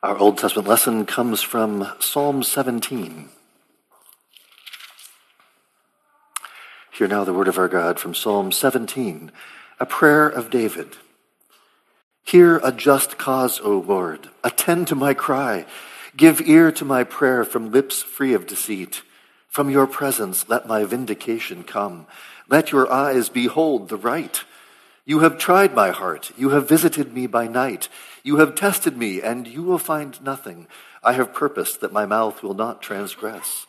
Our Old Testament lesson comes from Psalm 17. Hear now the word of our God from Psalm 17, a prayer of David. Hear a just cause, O Lord. Attend to my cry. Give ear to my prayer from lips free of deceit. From your presence let my vindication come. Let your eyes behold the right. You have tried my heart. You have visited me by night. You have tested me, and you will find nothing. I have purposed that my mouth will not transgress.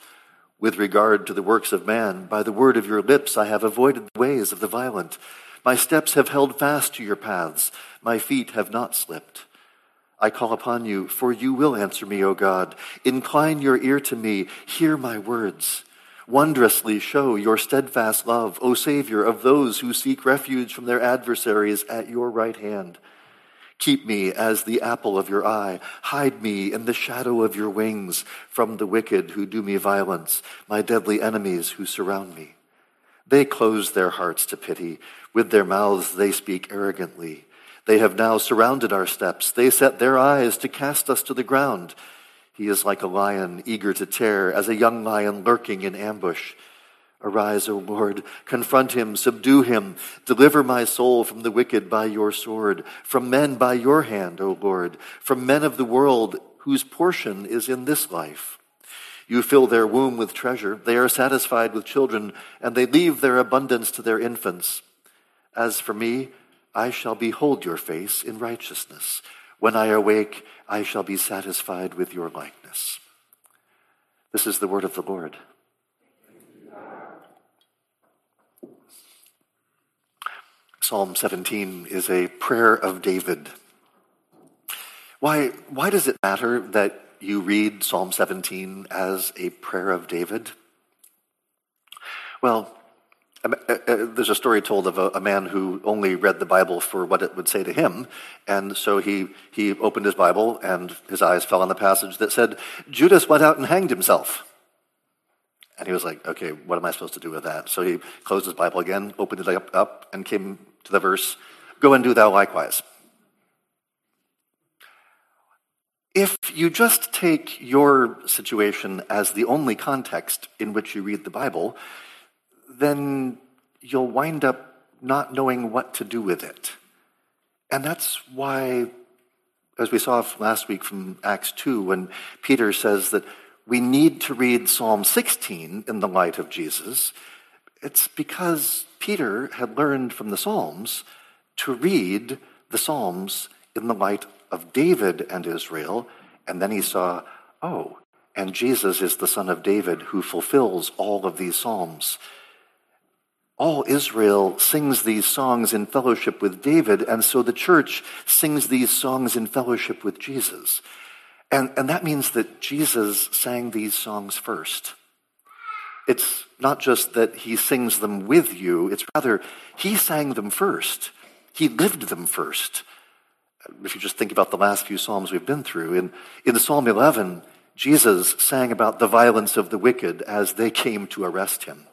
With regard to the works of man, by the word of your lips I have avoided the ways of the violent. My steps have held fast to your paths. My feet have not slipped. I call upon you, for you will answer me, O God. Incline your ear to me. Hear my words. Wondrously show your steadfast love, O Savior of those who seek refuge from their adversaries at your right hand. Keep me as the apple of your eye. Hide me in the shadow of your wings from the wicked who do me violence, my deadly enemies who surround me. They close their hearts to pity. With their mouths they speak arrogantly. They have now surrounded our steps. They set their eyes to cast us to the ground. He is like a lion eager to tear, as a young lion lurking in ambush. Arise, O Lord, confront him, subdue him, deliver my soul from the wicked by your sword, from men by your hand, O Lord, from men of the world whose portion is in this life. You fill their womb with treasure, they are satisfied with children, and they leave their abundance to their infants. As for me, I shall behold your face in righteousness. When I awake, I shall be satisfied with your likeness. This is the word of the Lord. Psalm 17 is a prayer of David. Why, why does it matter that you read Psalm 17 as a prayer of David? Well, Uh, uh, there's a story told of a, a, man who only read the Bible for what it would say to him. And so he, he opened his Bible and his eyes fell on the passage that said, Judas went out and hanged himself. And he was like, okay, what am I supposed to do with that? So he closed his Bible again, opened it up, up and came to the verse, go and do thou likewise. If you just take your situation as the only context in which you read the Bible, then you'll wind up not knowing what to do with it. And that's why, as we saw last week from Acts 2, when Peter says that we need to read Psalm 16 in the light of Jesus, it's because Peter had learned from the Psalms to read the Psalms in the light of David and Israel, and then he saw, oh, and Jesus is the son of David who fulfills all of these Psalms all Israel sings these songs in fellowship with David, and so the church sings these songs in fellowship with Jesus. And, and that means that Jesus sang these songs first. It's not just that he sings them with you, it's rather he sang them first. He lived them first. If you just think about the last few Psalms we've been through, in, in Psalm 11, Jesus sang about the violence of the wicked as they came to arrest him.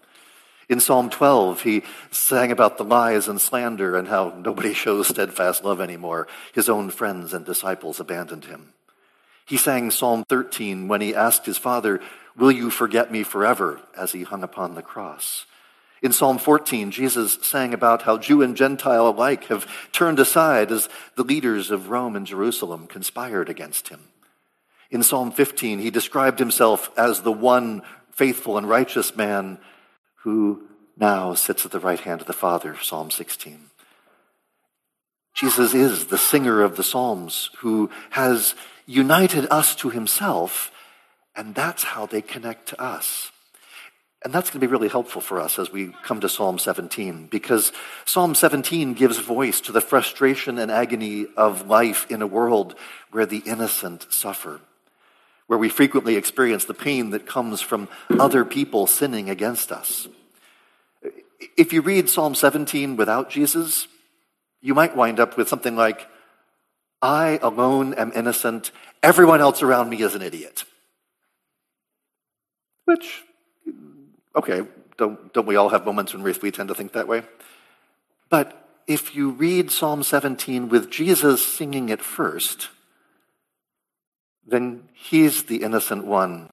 In Psalm 12, he sang about the lies and slander and how nobody shows steadfast love anymore. His own friends and disciples abandoned him. He sang Psalm 13 when he asked his father, Will you forget me forever? as he hung upon the cross. In Psalm 14, Jesus sang about how Jew and Gentile alike have turned aside as the leaders of Rome and Jerusalem conspired against him. In Psalm 15, he described himself as the one faithful and righteous man who now sits at the right hand of the Father, Psalm 16. Jesus is the singer of the Psalms who has united us to himself, and that's how they connect to us. And that's going to be really helpful for us as we come to Psalm 17, because Psalm 17 gives voice to the frustration and agony of life in a world where the innocent suffer, where we frequently experience the pain that comes from other people sinning against us. If you read Psalm 17 without Jesus, you might wind up with something like, I alone am innocent, everyone else around me is an idiot. Which, okay, don't, don't we all have moments when we tend to think that way? But if you read Psalm 17 with Jesus singing it first, then he's the innocent one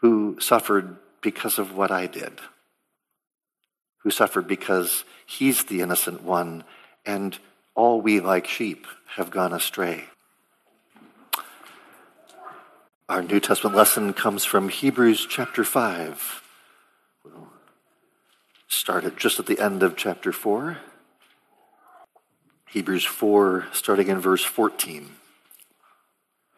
who suffered because of what I did, who suffered because he's the innocent one, and all we like sheep have gone astray. Our New Testament lesson comes from Hebrews chapter 5. We'll start it just at the end of chapter 4. Hebrews 4, starting in verse 14.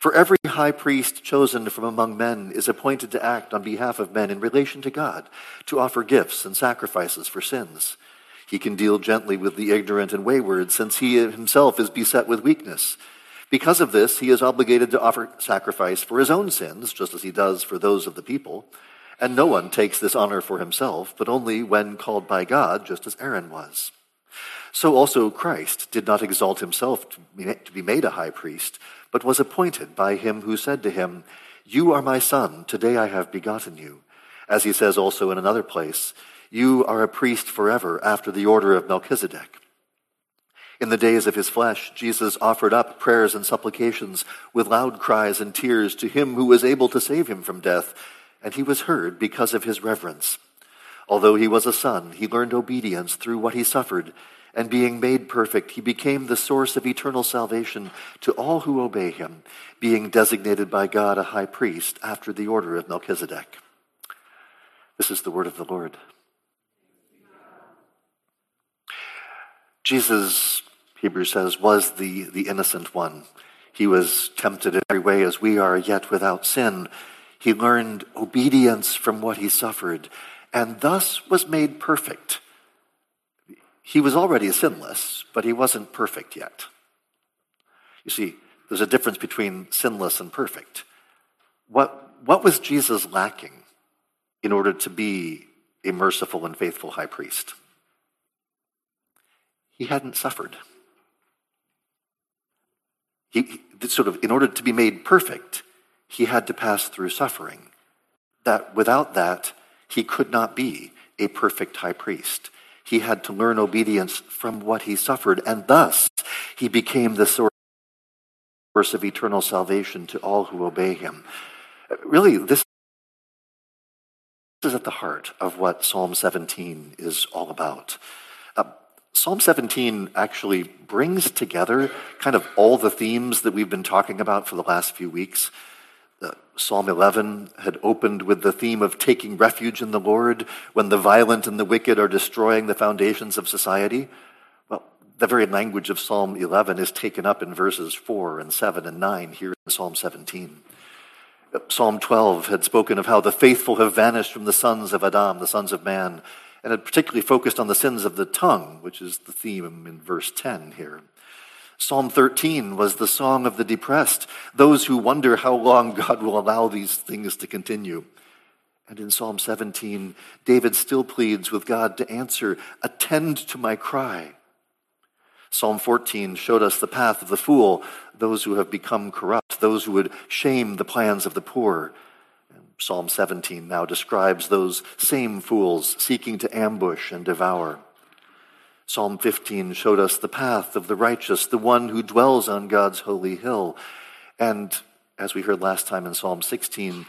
For every high priest chosen from among men is appointed to act on behalf of men in relation to God, to offer gifts and sacrifices for sins. He can deal gently with the ignorant and wayward, since he himself is beset with weakness. Because of this, he is obligated to offer sacrifice for his own sins, just as he does for those of the people. And no one takes this honor for himself, but only when called by God, just as Aaron was. So also Christ did not exalt himself to be made a high priest, but was appointed by him who said to him, You are my son, today I have begotten you. As he says also in another place, you are a priest forever after the order of Melchizedek. In the days of his flesh, Jesus offered up prayers and supplications with loud cries and tears to him who was able to save him from death, and he was heard because of his reverence. Although he was a son, he learned obedience through what he suffered, and being made perfect, he became the source of eternal salvation to all who obey him, being designated by God a high priest after the order of Melchizedek. This is the word of the Lord. Jesus, Hebrews says, was the, the innocent one. He was tempted in every way as we are, yet without sin. He learned obedience from what he suffered, and thus was made perfect. He was already sinless, but he wasn't perfect yet. You see, there's a difference between sinless and perfect. What, what was Jesus lacking in order to be a merciful and faithful high priest? he hadn't suffered. He, sort of, in order to be made perfect, he had to pass through suffering. That without that, he could not be a perfect high priest. He had to learn obedience from what he suffered, and thus he became the source of eternal salvation to all who obey him. Really, this is at the heart of what Psalm 17 is all about. Uh, Psalm 17 actually brings together kind of all the themes that we've been talking about for the last few weeks. Psalm 11 had opened with the theme of taking refuge in the Lord when the violent and the wicked are destroying the foundations of society. Well, the very language of Psalm 11 is taken up in verses 4 and 7 and 9 here in Psalm 17. Uh, Psalm 12 had spoken of how the faithful have vanished from the sons of Adam, the sons of man, and had particularly focused on the sins of the tongue, which is the theme in verse 10 here. Psalm 13 was the song of the depressed, those who wonder how long God will allow these things to continue. And in Psalm 17, David still pleads with God to answer, Attend to my cry. Psalm 14 showed us the path of the fool, those who have become corrupt, those who would shame the plans of the poor. Psalm 17 now describes those same fools seeking to ambush and devour. Psalm 15 showed us the path of the righteous, the one who dwells on God's holy hill. And as we heard last time in Psalm 16,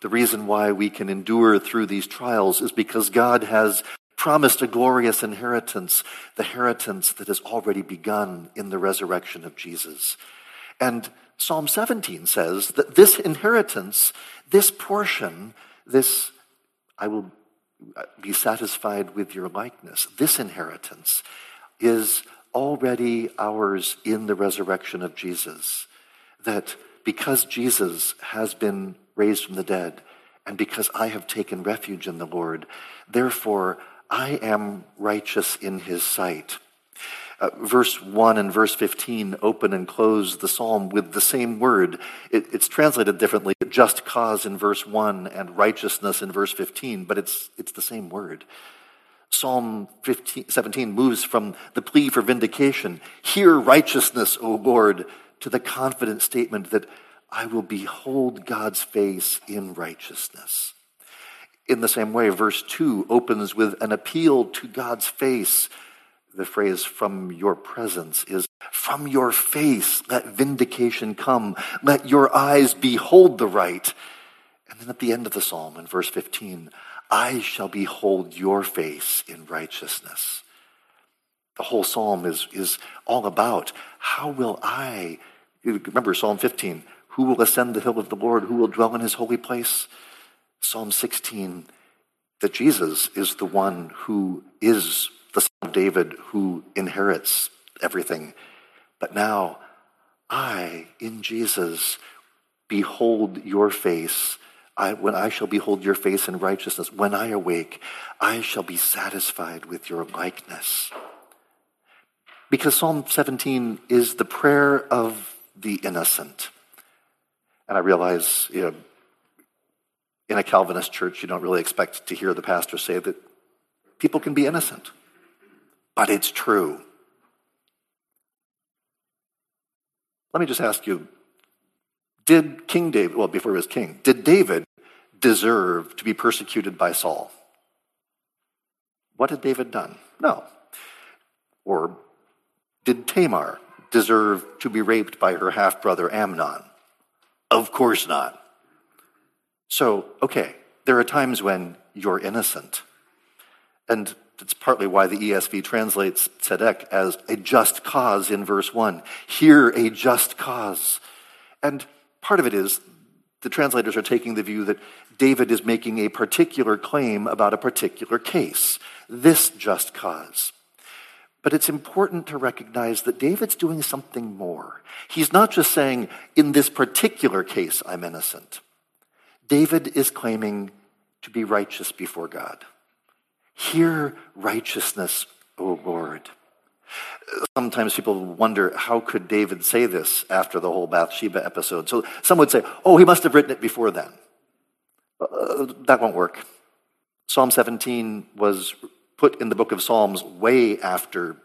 the reason why we can endure through these trials is because God has promised a glorious inheritance, the inheritance that has already begun in the resurrection of Jesus. And Psalm 17 says that this inheritance, this portion, this, I will be satisfied with your likeness, this inheritance is already ours in the resurrection of Jesus. That because Jesus has been raised from the dead, and because I have taken refuge in the Lord, therefore I am righteous in his sight. Uh, verse 1 and verse 15 open and close the psalm with the same word. It, it's translated differently, just cause in verse 1 and righteousness in verse 15, but it's, it's the same word. Psalm 15, 17 moves from the plea for vindication, hear righteousness, O Lord, to the confident statement that I will behold God's face in righteousness. In the same way, verse 2 opens with an appeal to God's face. The phrase, from your presence, is from your face let vindication come. Let your eyes behold the right. And then at the end of the psalm, in verse 15, I shall behold your face in righteousness. The whole psalm is, is all about how will I, remember Psalm 15, who will ascend the hill of the Lord? Who will dwell in his holy place? Psalm 16 that Jesus is the one who is the son of David who inherits everything. But now, I, in Jesus, behold your face. I, when I shall behold your face in righteousness, when I awake, I shall be satisfied with your likeness. Because Psalm 17 is the prayer of the innocent. And I realize, you know, in a Calvinist church, you don't really expect to hear the pastor say that people can be innocent. But it's true. Let me just ask you did King David, well, before he was king, did David deserve to be persecuted by Saul? What had David done? No. Or did Tamar deserve to be raped by her half brother Amnon? Of course not. So, okay, there are times when you're innocent. And that's partly why the ESV translates tzedek as a just cause in verse 1. Here, a just cause. And part of it is the translators are taking the view that David is making a particular claim about a particular case, this just cause. But it's important to recognize that David's doing something more. He's not just saying, in this particular case, I'm innocent. David is claiming to be righteous before God. Hear righteousness, O Lord. Sometimes people wonder how could David say this after the whole Bathsheba episode. So some would say, oh, he must have written it before then. Uh, that won't work. Psalm 17 was put in the book of Psalms way after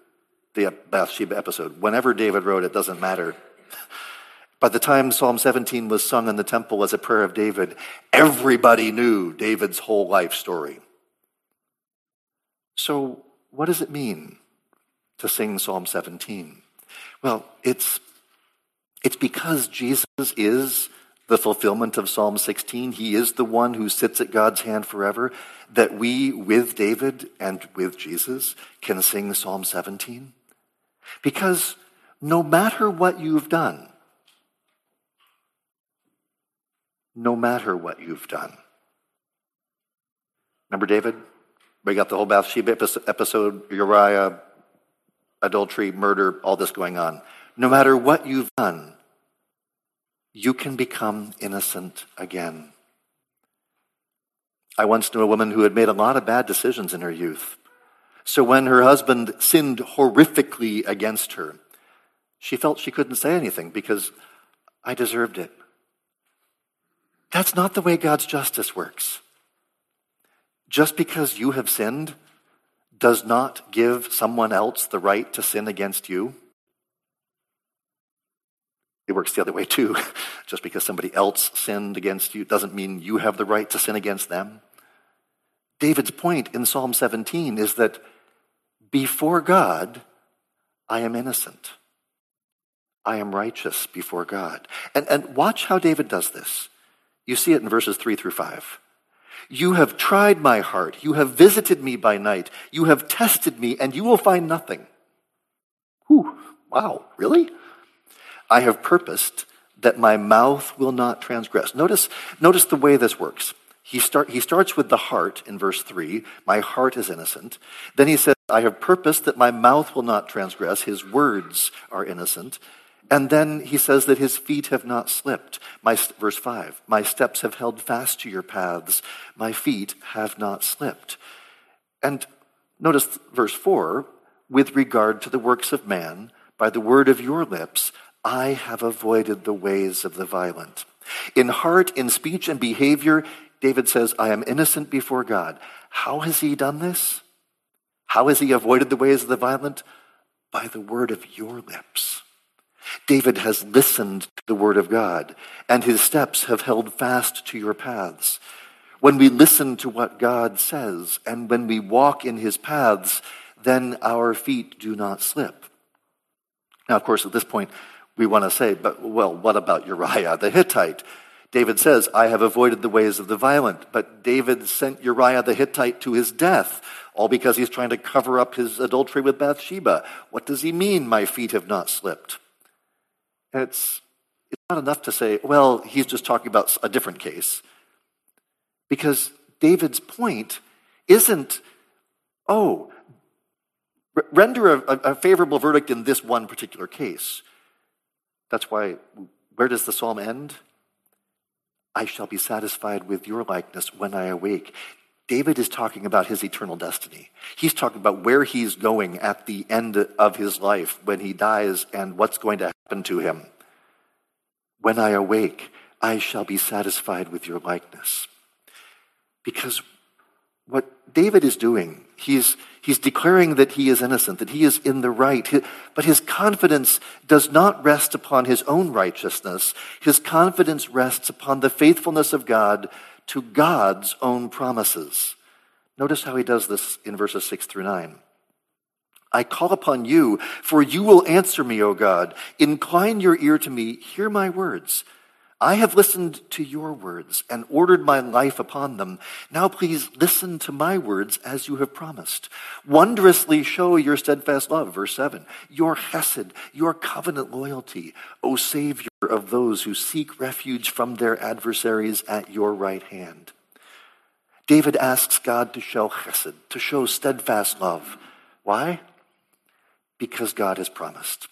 the Bathsheba episode. Whenever David wrote it, doesn't matter. By the time Psalm 17 was sung in the temple as a prayer of David, everybody knew David's whole life story. So, what does it mean to sing Psalm 17? Well, it's, it's because Jesus is the fulfillment of Psalm 16. He is the one who sits at God's hand forever, that we, with David and with Jesus, can sing Psalm 17. Because no matter what you've done, no matter what you've done. Remember David? We got the whole Bathsheba episode, Uriah, adultery, murder, all this going on. No matter what you've done, you can become innocent again. I once knew a woman who had made a lot of bad decisions in her youth. So when her husband sinned horrifically against her, she felt she couldn't say anything because I deserved it. That's not the way God's justice works. Just because you have sinned does not give someone else the right to sin against you. It works the other way too. Just because somebody else sinned against you doesn't mean you have the right to sin against them. David's point in Psalm 17 is that before God, I am innocent. I am righteous before God. And, and watch how David does this. You see it in verses 3 through 5. You have tried my heart. You have visited me by night. You have tested me, and you will find nothing. Whew, wow, really? I have purposed that my mouth will not transgress. Notice, notice the way this works. He, start, he starts with the heart in verse 3. My heart is innocent. Then he says, I have purposed that my mouth will not transgress. His words are innocent. And then he says that his feet have not slipped. My, verse 5 My steps have held fast to your paths, my feet have not slipped. And notice verse 4 with regard to the works of man, by the word of your lips, I have avoided the ways of the violent. In heart, in speech, and behavior, David says, I am innocent before God. How has he done this? How has he avoided the ways of the violent? By the word of your lips. David has listened to the word of God, and his steps have held fast to your paths. When we listen to what God says, and when we walk in his paths, then our feet do not slip. Now, of course, at this point, we want to say, but well, what about Uriah the Hittite? David says, I have avoided the ways of the violent. But David sent Uriah the Hittite to his death, all because he's trying to cover up his adultery with Bathsheba. What does he mean, my feet have not slipped? It's, it's not enough to say, well, he's just talking about a different case. Because David's point isn't, oh, render a, a favorable verdict in this one particular case. That's why, where does the psalm end? I shall be satisfied with your likeness when I awake. David is talking about his eternal destiny. He's talking about where he's going at the end of his life when he dies and what's going to happen to him. When I awake, I shall be satisfied with your likeness. Because what David is doing, he's, he's declaring that he is innocent, that he is in the right. But his confidence does not rest upon his own righteousness. His confidence rests upon the faithfulness of God to God's own promises. Notice how he does this in verses 6 through 9. I call upon you, for you will answer me, O God. Incline your ear to me, hear my words. I have listened to your words and ordered my life upon them. Now please listen to my words as you have promised. Wondrously show your steadfast love, verse 7, your chesed, your covenant loyalty, O Savior of those who seek refuge from their adversaries at your right hand. David asks God to show chesed, to show steadfast love. Why? Because God has promised.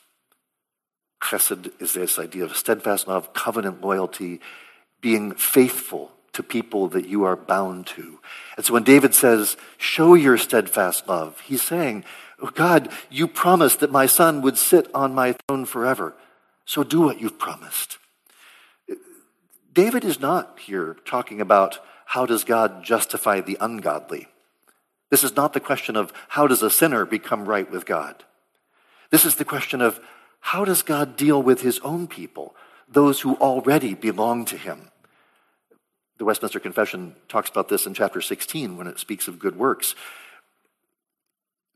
Chesed is this idea of steadfast love, covenant loyalty, being faithful to people that you are bound to. And so when David says, show your steadfast love, he's saying, oh God, you promised that my son would sit on my throne forever. So do what you've promised. David is not here talking about how does God justify the ungodly. This is not the question of how does a sinner become right with God. This is the question of how does God deal with his own people, those who already belong to him? The Westminster Confession talks about this in chapter 16 when it speaks of good works.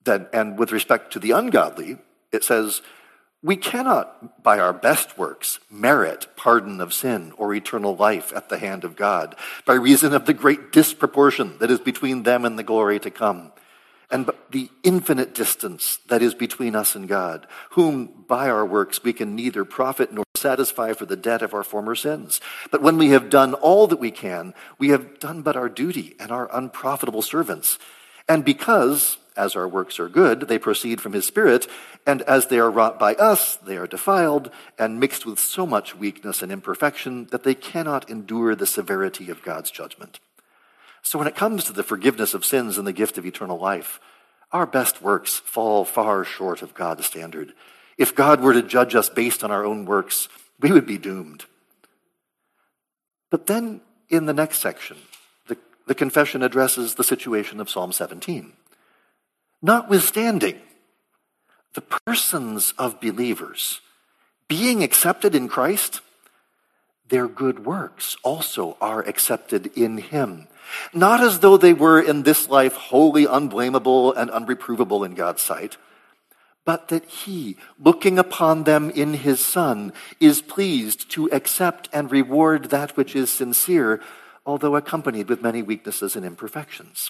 That, and with respect to the ungodly, it says, We cannot, by our best works, merit pardon of sin or eternal life at the hand of God, by reason of the great disproportion that is between them and the glory to come and the infinite distance that is between us and God, whom by our works we can neither profit nor satisfy for the debt of our former sins. But when we have done all that we can, we have done but our duty and are unprofitable servants. And because, as our works are good, they proceed from his Spirit, and as they are wrought by us, they are defiled and mixed with so much weakness and imperfection that they cannot endure the severity of God's judgment. So when it comes to the forgiveness of sins and the gift of eternal life, our best works fall far short of God's standard. If God were to judge us based on our own works, we would be doomed. But then in the next section, the, the confession addresses the situation of Psalm 17. Notwithstanding, the persons of believers being accepted in Christ, their good works also are accepted in him. Not as though they were in this life wholly unblameable and unreprovable in God's sight, but that he, looking upon them in his Son, is pleased to accept and reward that which is sincere, although accompanied with many weaknesses and imperfections.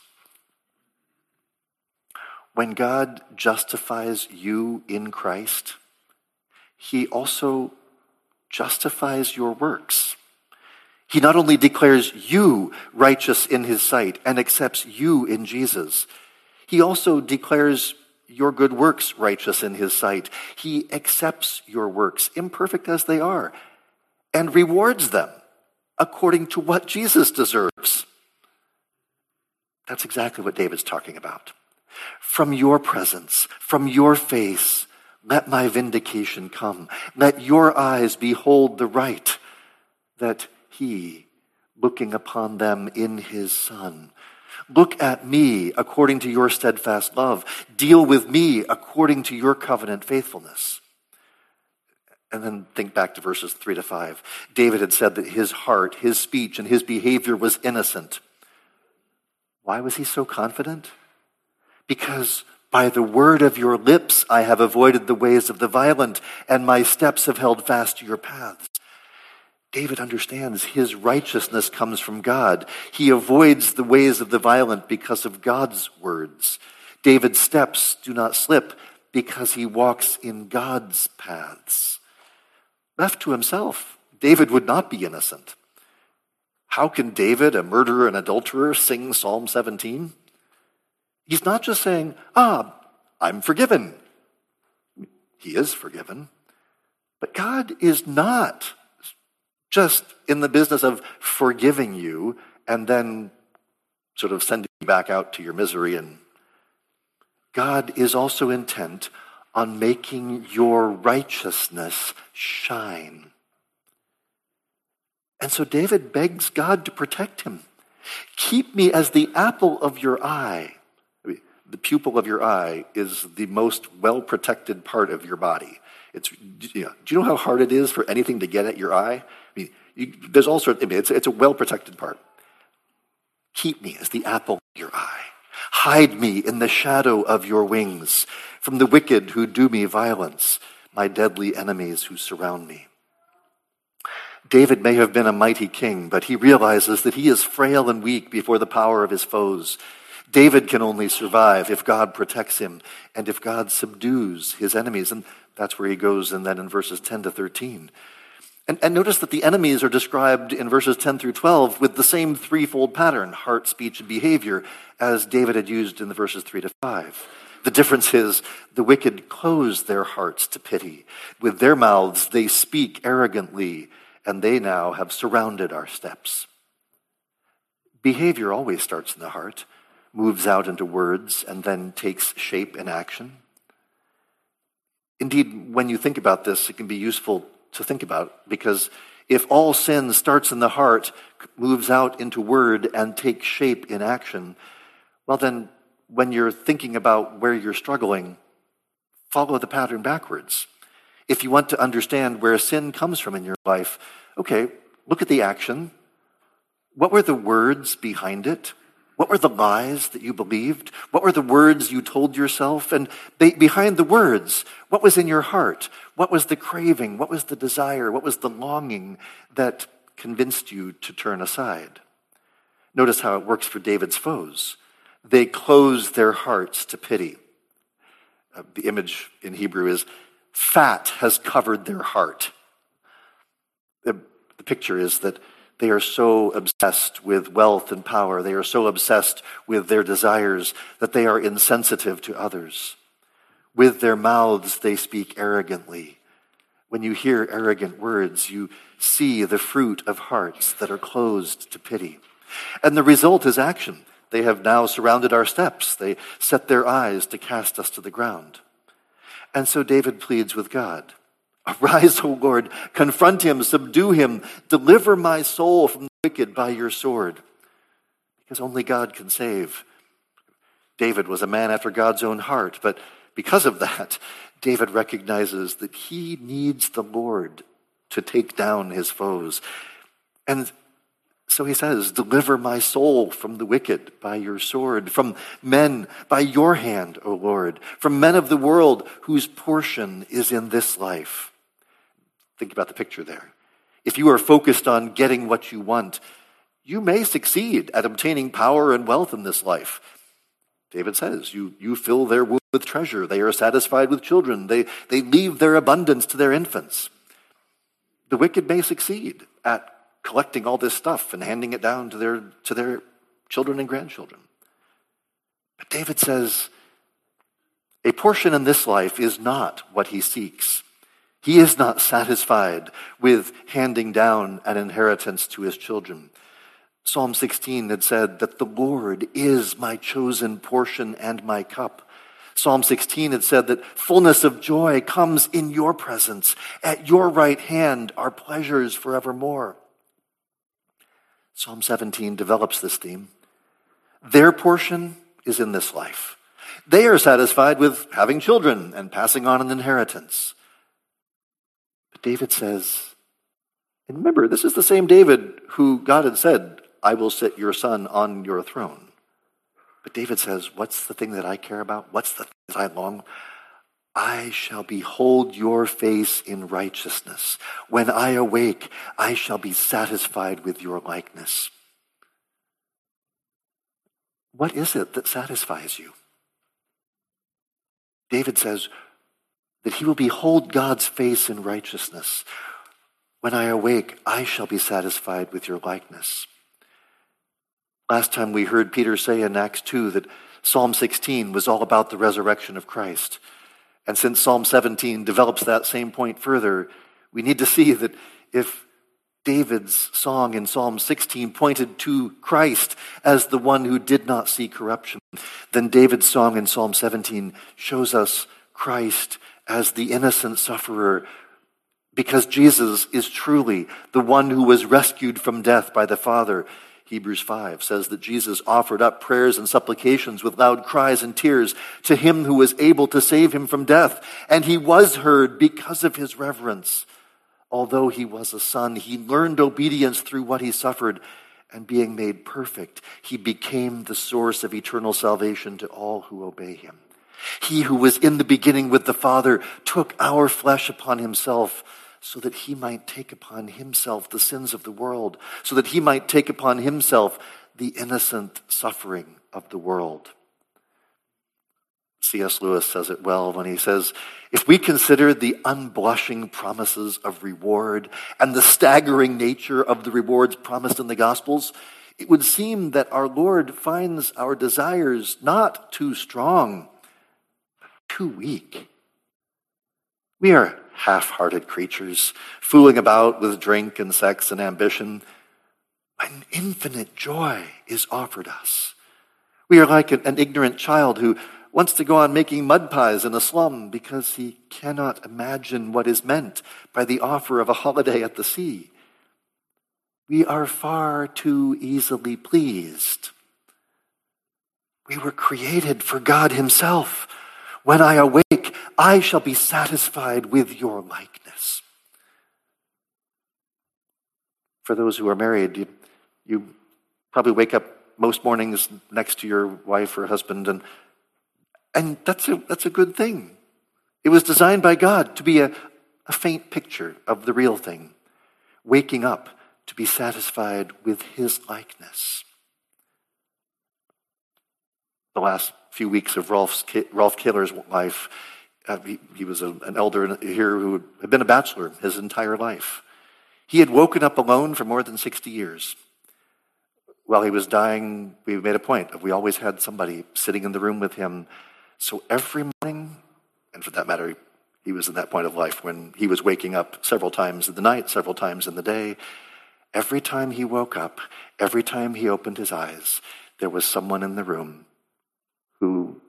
When God justifies you in Christ, he also justifies your works. He not only declares you righteous in his sight and accepts you in Jesus, he also declares your good works righteous in his sight. He accepts your works, imperfect as they are, and rewards them according to what Jesus deserves. That's exactly what David's talking about. From your presence, from your face, let my vindication come. Let your eyes behold the right, that he, looking upon them in his Son, Look at me according to your steadfast love. Deal with me according to your covenant faithfulness. And then think back to verses 3 to 5. David had said that his heart, his speech, and his behavior was innocent. Why was he so confident? Because by the word of your lips I have avoided the ways of the violent, and my steps have held fast to your paths. David understands his righteousness comes from God. He avoids the ways of the violent because of God's words. David's steps do not slip because he walks in God's paths. Left to himself, David would not be innocent. How can David, a murderer and adulterer, sing Psalm 17? He's not just saying, Ah, I'm forgiven. He is forgiven. But God is not just in the business of forgiving you and then sort of sending you back out to your misery. And God is also intent on making your righteousness shine. And so David begs God to protect him. Keep me as the apple of your eye. the pupil of your eye is the most well protected part of your body. It's, you know, do you know how hard it is for anything to get at your eye? I mean, you, there's all sorts, I mean, it's, it's a well protected part. Keep me as the apple of your eye. Hide me in the shadow of your wings from the wicked who do me violence, my deadly enemies who surround me. David may have been a mighty king, but he realizes that he is frail and weak before the power of his foes. David can only survive if God protects him and if God subdues his enemies. And that's where he goes, and then in verses 10 to 13. And, and, notice that the enemies are described in verses 10 through 12 with the same threefold pattern heart, speech, and behavior as David had used in the verses 3 to 5. The difference is the wicked close their hearts to pity. With their mouths, they speak arrogantly, and they now have surrounded our steps. Behavior always starts in the heart, moves out into words, and then takes shape in action. Indeed, when you think about this, it can be useful to think about because if all sin starts in the heart, moves out into word, and takes shape in action, well, then when you're thinking about where you're struggling, follow the pattern backwards. If you want to understand where sin comes from in your life, okay, look at the action. What were the words behind it? What were the lies that you believed? What were the words you told yourself? And behind the words, what was in your heart? What was the craving? What was the desire? What was the longing that convinced you to turn aside? Notice how it works for David's foes. They close their hearts to pity. Uh, the image in Hebrew is fat has covered their heart. The, the picture is that they are so obsessed with wealth and power. They are so obsessed with their desires that they are insensitive to others. With their mouths, they speak arrogantly. When you hear arrogant words, you see the fruit of hearts that are closed to pity. And the result is action. They have now surrounded our steps. They set their eyes to cast us to the ground. And so David pleads with God Arise, O Lord, confront him, subdue him, deliver my soul from the wicked by your sword. Because only God can save. David was a man after God's own heart, but because of that, David recognizes that he needs the Lord to take down his foes. And so he says, Deliver my soul from the wicked by your sword, from men by your hand, O Lord, from men of the world whose portion is in this life. Think about the picture there. If you are focused on getting what you want, you may succeed at obtaining power and wealth in this life. David says, you, you fill their womb with treasure. They are satisfied with children. They, they leave their abundance to their infants. The wicked may succeed at collecting all this stuff and handing it down to their, to their children and grandchildren. But David says, a portion in this life is not what he seeks. He is not satisfied with handing down an inheritance to his children. Psalm 16 had said that the Lord is my chosen portion and my cup. Psalm 16 had said that fullness of joy comes in your presence. At your right hand are pleasures forevermore. Psalm 17 develops this theme. Their portion is in this life. They are satisfied with having children and passing on an inheritance. David says, and remember, this is the same David who God had said, I will set your son on your throne. But David says, What's the thing that I care about? What's the thing that I long? I shall behold your face in righteousness. When I awake, I shall be satisfied with your likeness. What is it that satisfies you? David says that he will behold God's face in righteousness. When I awake, I shall be satisfied with your likeness. Last time we heard Peter say in Acts 2 that Psalm 16 was all about the resurrection of Christ. And since Psalm 17 develops that same point further, we need to see that if David's song in Psalm 16 pointed to Christ as the one who did not see corruption, then David's song in Psalm 17 shows us Christ as the innocent sufferer because Jesus is truly the one who was rescued from death by the Father. Hebrews 5 says that Jesus offered up prayers and supplications with loud cries and tears to him who was able to save him from death. And he was heard because of his reverence. Although he was a son, he learned obedience through what he suffered. And being made perfect, he became the source of eternal salvation to all who obey him. He who was in the beginning with the Father took our flesh upon himself so that he might take upon himself the sins of the world, so that he might take upon himself the innocent suffering of the world. C.S. Lewis says it well when he says, If we consider the unblushing promises of reward and the staggering nature of the rewards promised in the Gospels, it would seem that our Lord finds our desires not too strong, too weak. We are half hearted creatures, fooling about with drink and sex and ambition, an infinite joy is offered us. We are like an, ignorant child who wants to go on making mud pies in a slum because he cannot imagine what is meant by the offer of a holiday at the sea. We are far too easily pleased. We were created for God Himself. When I awake, I shall be satisfied with your likeness. For those who are married, you, you probably wake up most mornings next to your wife or husband, and, and that's, a, that's a good thing. It was designed by God to be a, a faint picture of the real thing, waking up to be satisfied with his likeness. The last few weeks of Rolf's, Rolf Kaler's life, uh, he, he, was a, an elder here who had been a bachelor his entire life. He had woken up alone for more than 60 years. While he was dying, we made a point of we always had somebody sitting in the room with him. So every morning, and for that matter, he was in that point of life when he was waking up several times in the night, several times in the day. Every time he woke up, every time he opened his eyes, there was someone in the room who,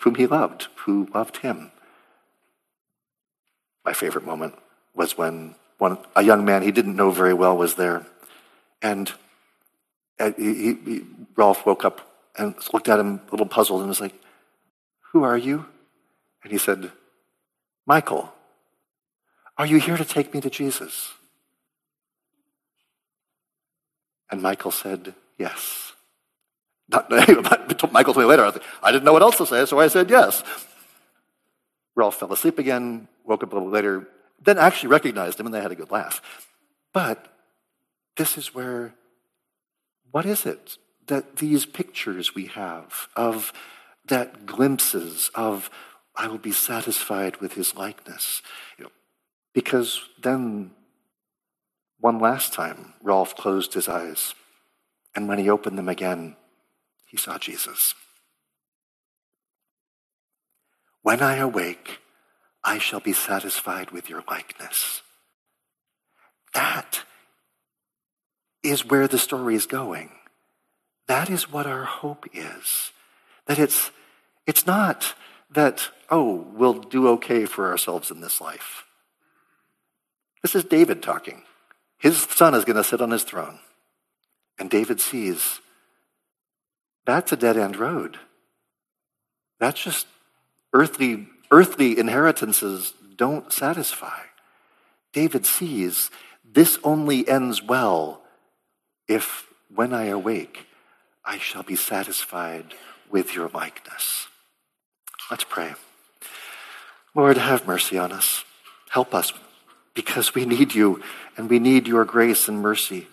whom he loved, who loved him. My favorite moment was when one, a young man he didn't know very well was there. And he, he, Rolf woke up and looked at him a little puzzled and was like, Who are you? And he said, Michael, are you here to take me to Jesus? And Michael said, Yes. Michael told me later, I, like, I didn't know what else to say, so I said yes. Rolf fell asleep again, woke up a little later, then actually recognized him, and they had a good laugh. But this is where, what is it that these pictures we have of that glimpses of, I will be satisfied with his likeness? You know, because then, one last time, Rolf closed his eyes, and when he opened them again, he saw Jesus. When I awake, I shall be satisfied with your likeness. That is where the story is going. That is what our hope is. That it's, it's not that, oh, we'll do okay for ourselves in this life. This is David talking. His son is going to sit on his throne. And David sees that's a dead end road. That's just earthly, earthly inheritances don't satisfy. David sees this only ends well if, when I awake, I shall be satisfied with your likeness. Let's pray. Lord, have mercy on us. Help us because we need you and we need your grace and mercy.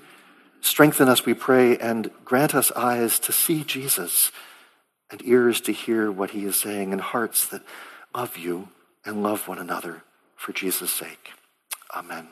Strengthen us, we pray, and grant us eyes to see Jesus and ears to hear what he is saying and hearts that love you and love one another for Jesus' sake. Amen.